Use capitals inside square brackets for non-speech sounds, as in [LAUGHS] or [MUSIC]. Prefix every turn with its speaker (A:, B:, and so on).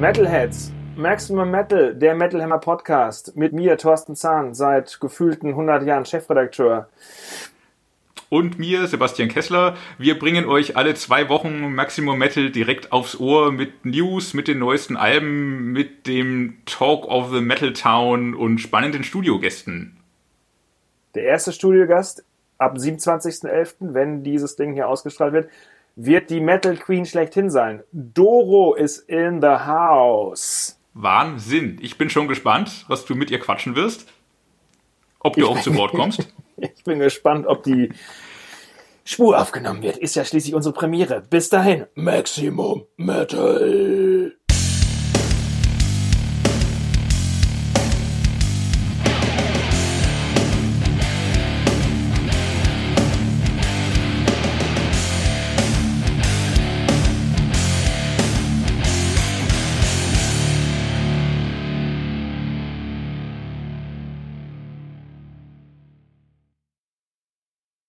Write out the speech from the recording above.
A: Metalheads, Maximum Metal, der Metal Hammer Podcast. Mit mir, Thorsten Zahn, seit gefühlten 100 Jahren Chefredakteur.
B: Und mir, Sebastian Kessler. Wir bringen euch alle zwei Wochen Maximum Metal direkt aufs Ohr mit News, mit den neuesten Alben, mit dem Talk of the Metal Town und spannenden Studiogästen.
A: Der erste Studiogast ab 27.11., wenn dieses Ding hier ausgestrahlt wird, wird die Metal Queen schlechthin sein. Doro is in the house.
B: Wahnsinn. Ich bin schon gespannt, was du mit ihr quatschen wirst. Ob du ich auch zu Wort kommst. [LAUGHS]
A: ich bin gespannt, ob die Spur aufgenommen wird. Ist ja schließlich unsere Premiere. Bis dahin, Maximum Metal.